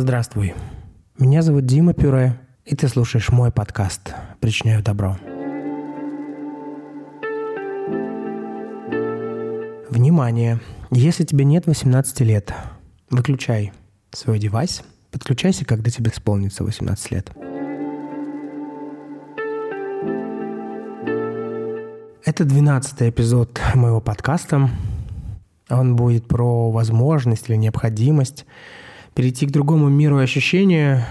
Здравствуй. Меня зовут Дима Пюре, и ты слушаешь мой подкаст «Причиняю добро». Внимание! Если тебе нет 18 лет, выключай свой девайс, подключайся, когда тебе исполнится 18 лет. Это 12 эпизод моего подкаста. Он будет про возможность или необходимость перейти к другому миру и ощущению,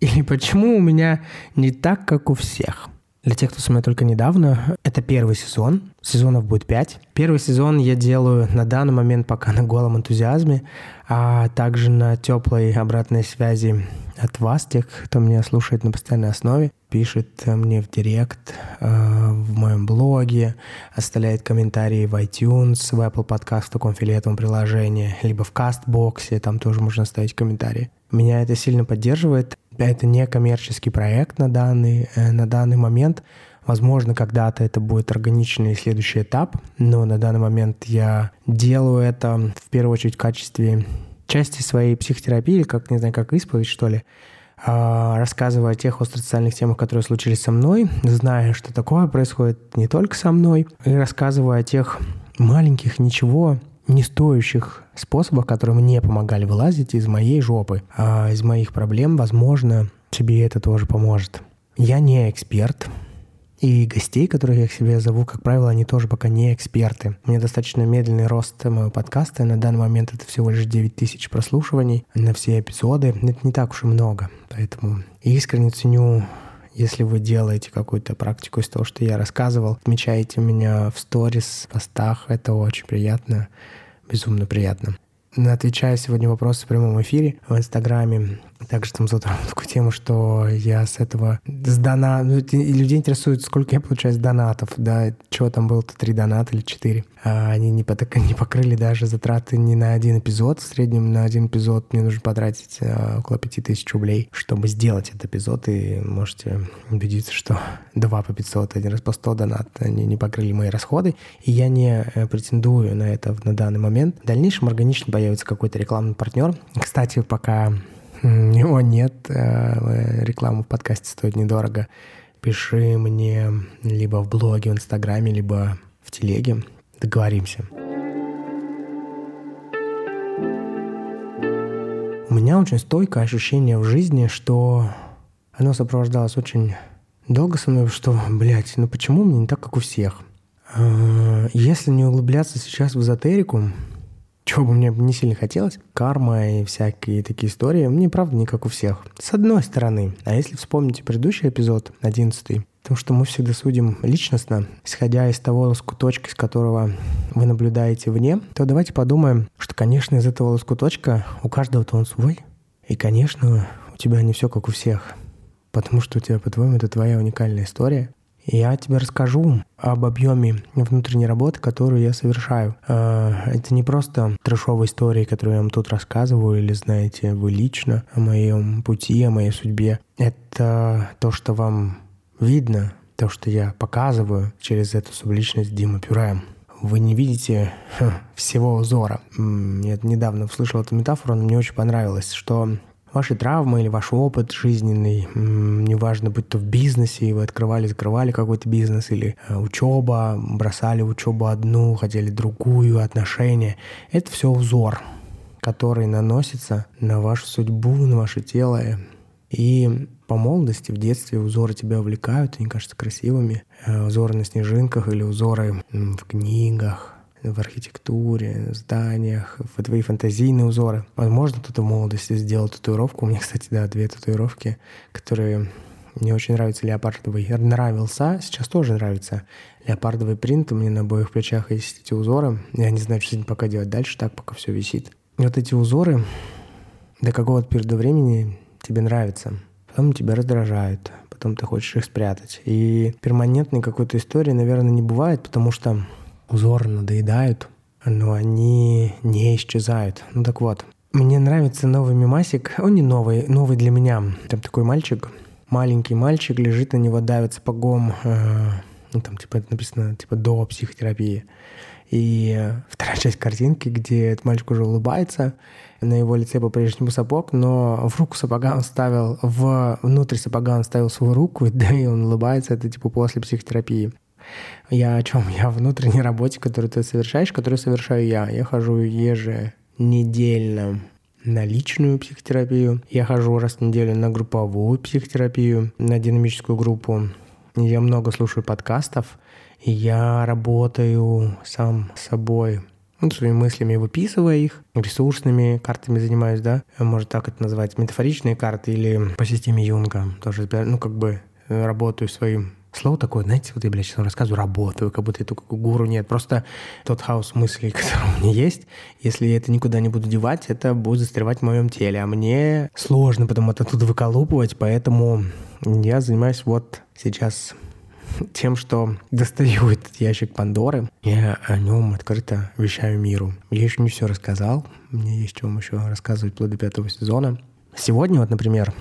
или почему у меня не так, как у всех. Для тех, кто со мной только недавно, это первый сезон. Сезонов будет пять. Первый сезон я делаю на данный момент пока на голом энтузиазме, а также на теплой обратной связи от вас, тех, кто меня слушает на постоянной основе, пишет мне в директ, э, в моем блоге, оставляет комментарии в iTunes, в Apple Podcast в таком филетовом приложении, либо в Castbox, там тоже можно оставить комментарии. Меня это сильно поддерживает. Это не коммерческий проект на данный, э, на данный момент. Возможно, когда-то это будет органичный следующий этап, но на данный момент я делаю это в первую очередь в качестве части своей психотерапии, как, не знаю, как исповедь, что ли, а, рассказывая о тех остросоциальных темах, которые случились со мной, зная, что такое происходит не только со мной, и рассказывая о тех маленьких, ничего не стоящих способах, которые мне помогали вылазить из моей жопы, а из моих проблем, возможно, тебе это тоже поможет. Я не эксперт, и гостей, которых я к себе зову, как правило, они тоже пока не эксперты. У меня достаточно медленный рост моего подкаста. На данный момент это всего лишь 9 тысяч прослушиваний на все эпизоды. Это не так уж и много. Поэтому искренне ценю если вы делаете какую-то практику из того, что я рассказывал, отмечаете меня в сторис, постах, это очень приятно, безумно приятно. Отвечаю сегодня вопросы в прямом эфире в Инстаграме. Также там затронул такую тему, что я с этого с дона... Ну, людей интересует, сколько я получаю с донатов, да, чего там было-то, три доната или четыре. А они не, поток... не покрыли даже затраты ни на один эпизод. В среднем на один эпизод мне нужно потратить а, около пяти тысяч рублей, чтобы сделать этот эпизод, и можете убедиться, что два по 500, один раз по 100 донат, они не покрыли мои расходы, и я не э, претендую на это на данный момент. В дальнейшем органично появится какой-то рекламный партнер. Кстати, пока его нет. Э, реклама в подкасте стоит недорого. Пиши мне либо в блоге, в Инстаграме, либо в телеге. Договоримся. У меня очень стойкое ощущение в жизни, что оно сопровождалось очень долго со мной, что, блядь, ну почему мне не так, как у всех? Э, если не углубляться сейчас в эзотерику, чего бы мне не сильно хотелось, карма и всякие такие истории, мне правда не как у всех. С одной стороны, а если вспомните предыдущий эпизод, одиннадцатый, потому что мы всегда судим личностно, исходя из того лоскуточка, из которого вы наблюдаете вне, то давайте подумаем, что, конечно, из этого лоскуточка у каждого-то он свой. И, конечно, у тебя не все как у всех. Потому что у тебя, по-твоему, это твоя уникальная история. Я тебе расскажу об объеме внутренней работы, которую я совершаю. А, это не просто трешовые истории, которые я вам тут рассказываю, или знаете вы лично о моем пути, о моей судьбе. Это то, что вам видно, то, что я показываю через эту субличность Дима Пюре. Вы не видите всего узора. Я недавно услышал эту метафору, она мне очень понравилась, что ваши травмы или ваш опыт жизненный, неважно, будь то в бизнесе, вы открывали, закрывали какой-то бизнес, или э, учеба, бросали учебу одну, хотели другую, отношения. Это все узор, который наносится на вашу судьбу, на ваше тело. И по молодости, в детстве узоры тебя увлекают, они кажутся красивыми. Э, узоры на снежинках или узоры в книгах, в архитектуре, зданиях, в твои фантазийные узоры. Возможно, кто-то в молодости сделал татуировку. У меня, кстати, да, две татуировки, которые мне очень нравится леопардовый. Нравился, сейчас тоже нравится. Леопардовый принт. У меня на обоих плечах есть эти узоры. Я не знаю, что с ним пока делать дальше, так пока все висит. И вот эти узоры до какого-то периода времени тебе нравятся. Потом тебя раздражают. Потом ты хочешь их спрятать. И перманентной какой-то истории, наверное, не бывает, потому что узоры надоедают, но они не исчезают. Ну так вот, мне нравится новый мимасик. Он не новый, новый для меня. Там такой мальчик, маленький мальчик, лежит на него, давит сапогом. Э, ну, там типа написано, типа до психотерапии. И вторая часть картинки, где этот мальчик уже улыбается, на его лице по-прежнему сапог, но в руку сапога он ставил, в, внутрь сапога он ставил свою руку, да и он улыбается, это типа после психотерапии. Я о чем? Я о внутренней работе, которую ты совершаешь, которую совершаю я. Я хожу еженедельно на личную психотерапию. Я хожу раз в неделю на групповую психотерапию, на динамическую группу. Я много слушаю подкастов. Я работаю сам с собой ну, своими мыслями выписывая их, ресурсными картами занимаюсь, да, может так это назвать, метафоричные карты или по системе Юнга тоже, ну, как бы работаю своим Слово такое, знаете, вот я, блядь, сейчас рассказываю, работаю, как будто я только гуру. Нет, просто тот хаос мыслей, который у меня есть, если я это никуда не буду девать, это будет застревать в моем теле. А мне сложно потом это оттуда выколупывать, поэтому я занимаюсь вот сейчас тем, что достаю этот ящик Пандоры, я о нем открыто вещаю миру. Я еще не все рассказал, мне есть чем еще рассказывать вплоть до пятого сезона. Сегодня вот, например,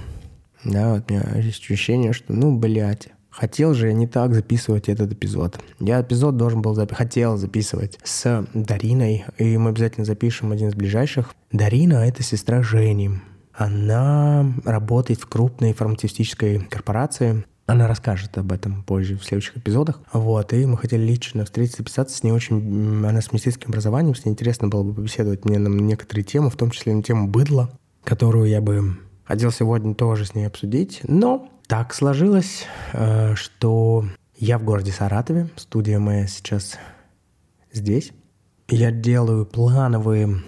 да, вот у меня есть ощущение, что, ну, блядь, Хотел же я не так записывать этот эпизод. Я эпизод должен был запи- хотел записывать с Дариной, и мы обязательно запишем один из ближайших. Дарина — это сестра Жени. Она работает в крупной фармацевтической корпорации, она расскажет об этом позже в следующих эпизодах. Вот, и мы хотели лично встретиться, записаться с ней очень... Она с медицинским образованием, с ней интересно было бы побеседовать мне на некоторые темы, в том числе на тему быдла, которую я бы хотел сегодня тоже с ней обсудить. Но так сложилось, э, что я в городе Саратове, студия моя сейчас здесь. Я делаю плановые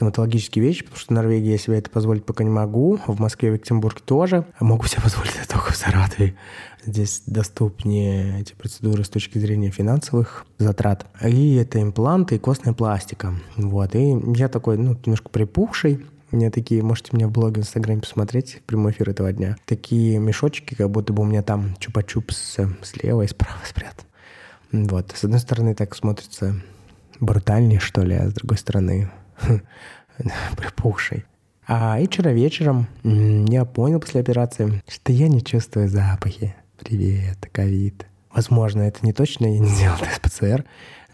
стоматологические вещи, потому что в Норвегии я себе это позволить пока не могу. В Москве, в Екатеринбурге тоже. Могу себе позволить это только в Саратове. Здесь доступнее эти процедуры с точки зрения финансовых затрат. И это импланты и костная пластика. Вот. И я такой, ну, немножко припухший, у меня такие, можете меня в блоге в Инстаграме посмотреть, прямой эфир этого дня. Такие мешочки, как будто бы у меня там чупа-чупс слева и справа спрятан. Вот. С одной стороны, так смотрится брутальнее, что ли, а с другой стороны припухший. А и вчера вечером я понял после операции, что я не чувствую запахи. Привет, ковид. Возможно, это не точно, я не делал тест ПЦР,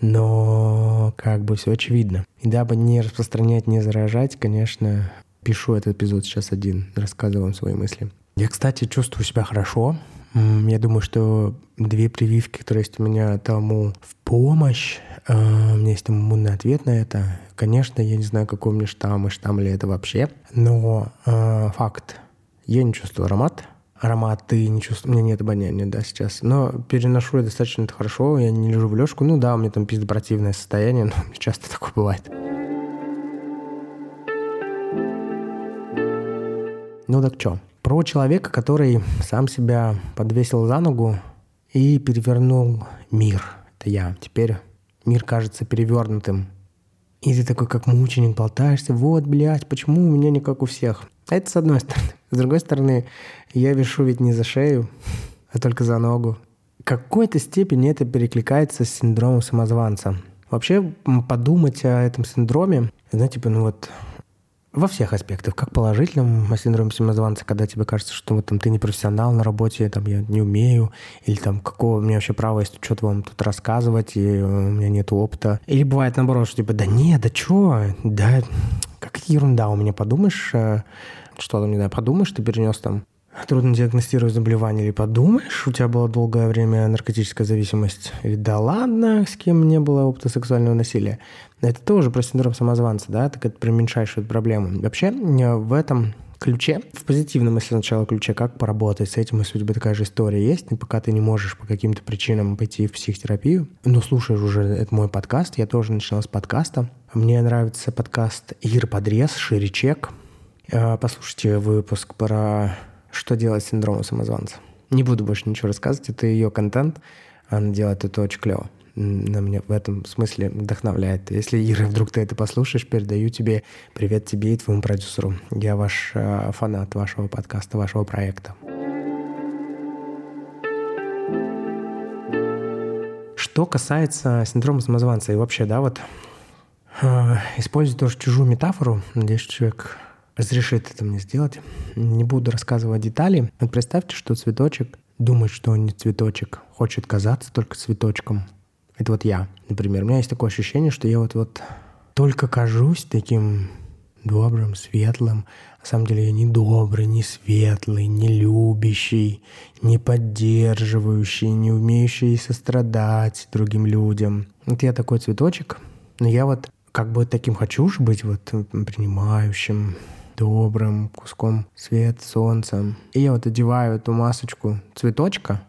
но как бы все очевидно. И дабы не распространять, не заражать, конечно, пишу этот эпизод сейчас один, рассказываю вам свои мысли. Я, кстати, чувствую себя хорошо. Я думаю, что две прививки, которые есть у меня тому в помощь. А, у меня есть иммунный ответ на это. Конечно, я не знаю, какой у меня штамм и штамм ли это вообще. Но э, факт. Я не чувствую аромат. Ароматы не чувствую. У меня нет обоняния, да, сейчас. Но переношу я достаточно это хорошо. Я не лежу в лёжку. Ну да, у меня там пиздопротивное состояние, но часто такое бывает. Ну так что? Про человека, который сам себя подвесил за ногу и перевернул мир. Это я. Теперь мир кажется перевернутым. И ты такой, как мученик, болтаешься. Вот, блядь, почему у меня не как у всех? Это с одной стороны. С другой стороны, я вешу ведь не за шею, а только за ногу. В какой-то степени это перекликается с синдромом самозванца. Вообще подумать о этом синдроме, знаете, типа, ну вот во всех аспектах, как положительном синдроме самозванца, когда тебе кажется, что вот, там, ты не профессионал на работе, там, я не умею, или там, какого у меня вообще права есть что-то вам тут рассказывать, и у меня нет опыта. Или бывает наоборот, что типа, да нет, да чё, да, какая ерунда у меня, подумаешь, э, что там, не знаю, подумаешь, ты перенес там трудно диагностировать заболевание, или подумаешь, у тебя была долгое время наркотическая зависимость, или да ладно, с кем не было опыта сексуального насилия. Это тоже про синдром самозванца, да, так это про меньшайшую проблему. Вообще в этом ключе, в позитивном, если сначала ключе, как поработать с этим, у тебя такая же история есть, и пока ты не можешь по каким-то причинам пойти в психотерапию, но слушаешь уже этот мой подкаст, я тоже начинал с подкаста. Мне нравится подкаст Ир Подрез, Ширичек. Э, послушайте выпуск про что делать с синдромом самозванца. Не буду больше ничего рассказывать, это ее контент. Она делает это очень клево. На меня в этом смысле вдохновляет. Если, Ира, вдруг ты это послушаешь, передаю тебе привет тебе и твоему продюсеру. Я ваш э, фанат вашего подкаста, вашего проекта. Что касается синдрома самозванца и вообще, да, вот э, использую тоже чужую метафору. Надеюсь, человек разрешит это мне сделать. Не буду рассказывать детали. Но представьте, что цветочек думает, что он не цветочек, хочет казаться только цветочком. Это вот я, например. У меня есть такое ощущение, что я вот-вот только кажусь таким добрым, светлым. На самом деле я не добрый, не светлый, не любящий, не поддерживающий, не умеющий сострадать другим людям. Вот я такой цветочек, но я вот как бы таким хочу уж быть, вот принимающим, добрым, куском свет, солнца. И я вот одеваю эту масочку цветочка,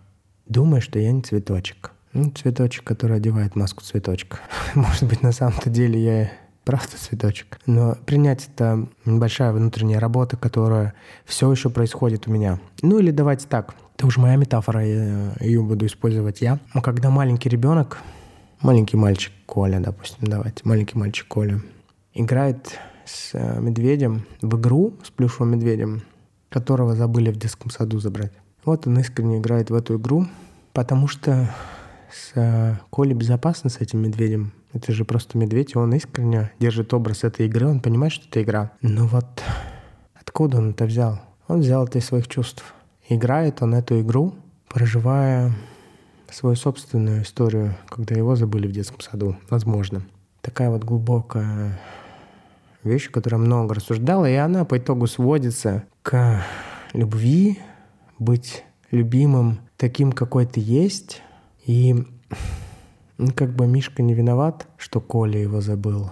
думаю, что я не цветочек. Ну, цветочек, который одевает маску цветочка. Может быть, на самом-то деле я правда цветочек. Но принять это небольшая внутренняя работа, которая все еще происходит у меня. Ну или давайте так, это уже моя метафора, я ее буду использовать я. Когда маленький ребенок, маленький мальчик Коля, допустим, давайте, маленький мальчик Коля, играет с э, медведем в игру с плюшевым медведем, которого забыли в детском саду забрать. Вот он искренне играет в эту игру, потому что с э, Колей безопасно с этим медведем. Это же просто медведь, и он искренне держит образ этой игры, он понимает, что это игра. Но вот откуда он это взял? Он взял это из своих чувств. Играет он эту игру, проживая свою собственную историю, когда его забыли в детском саду. Возможно. Такая вот глубокая вещь, которая много рассуждала, и она по итогу сводится к любви, быть любимым таким, какой ты есть. И ну, как бы Мишка не виноват, что Коля его забыл.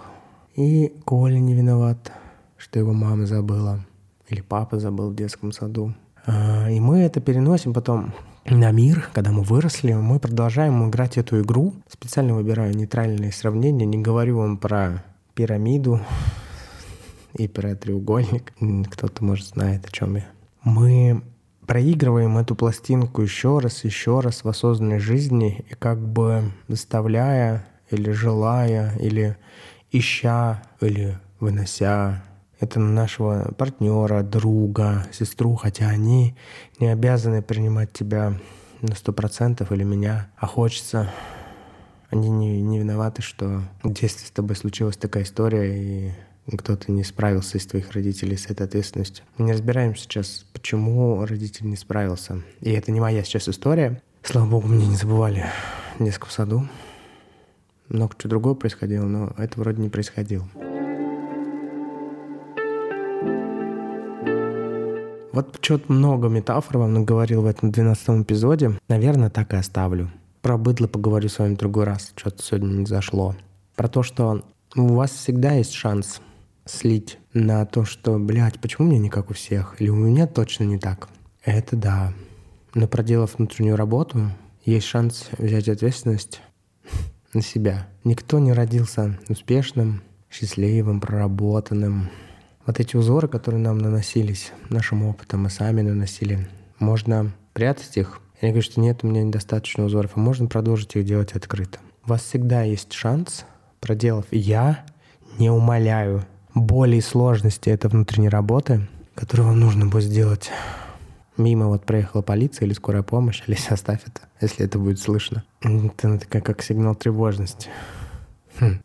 И Коля не виноват, что его мама забыла. Или папа забыл в детском саду. А, и мы это переносим потом на мир, когда мы выросли, мы продолжаем играть эту игру. Специально выбираю нейтральные сравнения, не говорю вам про пирамиду и про треугольник. Кто-то, может, знает, о чем я. Мы проигрываем эту пластинку еще раз, еще раз в осознанной жизни и как бы заставляя или желая, или ища, или вынося это на нашего партнера, друга, сестру, хотя они не обязаны принимать тебя на сто процентов или меня, а хочется. Они не, не виноваты, что в детстве с тобой случилась такая история, и кто-то не справился из твоих родителей с этой ответственностью. Мы не разбираем сейчас, почему родитель не справился. И это не моя сейчас история. Слава богу, мне не забывали в саду. Много чего другого происходило, но это вроде не происходило. Вот что-то много метафор вам наговорил в этом 12 эпизоде. Наверное, так и оставлю. Про быдло поговорю с вами в другой раз. Что-то сегодня не зашло. Про то, что у вас всегда есть шанс слить на то, что, блядь, почему мне не как у всех? Или у меня точно не так? Это да. Но проделав внутреннюю работу, есть шанс взять ответственность на себя. Никто не родился успешным, счастливым, проработанным. Вот эти узоры, которые нам наносились нашим опытом, мы сами наносили, можно прятать их. Я говорю, что нет, у меня недостаточно узоров, а можно продолжить их делать открыто. У вас всегда есть шанс, проделав «я», не умоляю боли и сложности этой внутренней работы, которую вам нужно будет сделать. Мимо вот проехала полиция или скорая помощь, Алиса, оставь это, если это будет слышно. Это такая как сигнал тревожности. Хм.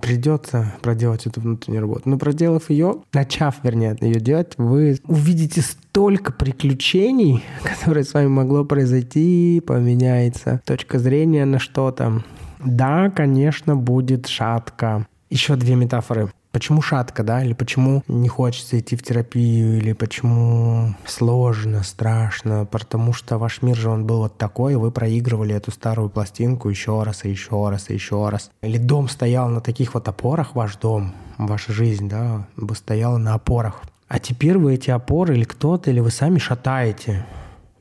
Придется проделать эту внутреннюю работу. Но проделав ее, начав, вернее, ее делать, вы увидите столько приключений, которые с вами могло произойти, поменяется точка зрения на что-то. Да, конечно, будет шатко. Еще две метафоры. Почему шатко, да, или почему не хочется идти в терапию, или почему сложно, страшно, потому что ваш мир же он был вот такой, вы проигрывали эту старую пластинку еще раз, и еще раз, и еще раз. Или дом стоял на таких вот опорах, ваш дом, ваша жизнь, да, бы стояла на опорах. А теперь вы эти опоры, или кто-то, или вы сами шатаете.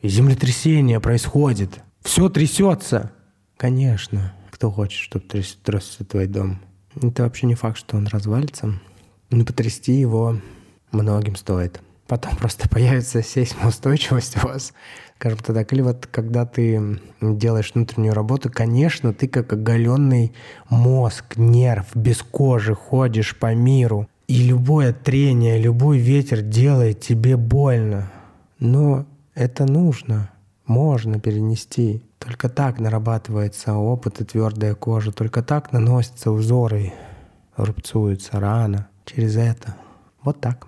И землетрясение происходит. Все трясется. Конечно. Кто хочет, чтобы трясся твой дом? Это вообще не факт, что он развалится. Но потрясти его многим стоит. Потом просто появится сейсмоустойчивость у вас, скажем так. Или вот когда ты делаешь внутреннюю работу, конечно, ты как оголенный мозг, нерв, без кожи ходишь по миру. И любое трение, любой ветер делает тебе больно. Но это нужно, можно перенести. Только так нарабатывается опыт и твердая кожа, только так наносятся узоры, рубцуется рана через это. Вот так.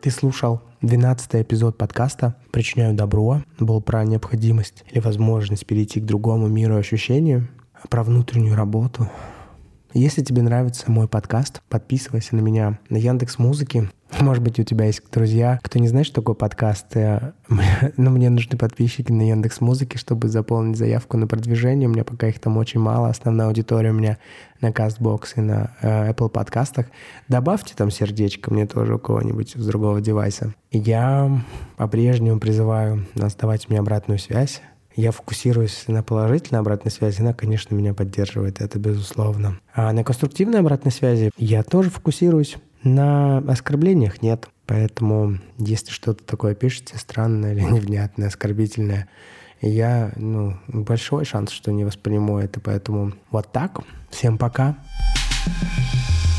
Ты слушал 12 эпизод подкаста «Причиняю добро» был про необходимость или возможность перейти к другому миру ощущению, про внутреннюю работу. Если тебе нравится мой подкаст, подписывайся на меня на Яндекс Музыке. Может быть, у тебя есть друзья, кто не знает, что такое подкаст. Э, Но мне нужны подписчики на Яндекс Музыке, чтобы заполнить заявку на продвижение. У меня пока их там очень мало. Основная аудитория у меня на CastBox и на э, Apple подкастах. Добавьте там сердечко мне тоже у кого-нибудь с другого девайса. Я по-прежнему призываю нас давать мне обратную связь. Я фокусируюсь на положительной обратной связи, она, конечно, меня поддерживает, это безусловно. А на конструктивной обратной связи я тоже фокусируюсь. На оскорблениях нет. Поэтому, если что-то такое пишете, странное или невнятное, оскорбительное, я, ну, большой шанс, что не восприму это. Поэтому вот так. Всем пока. thank you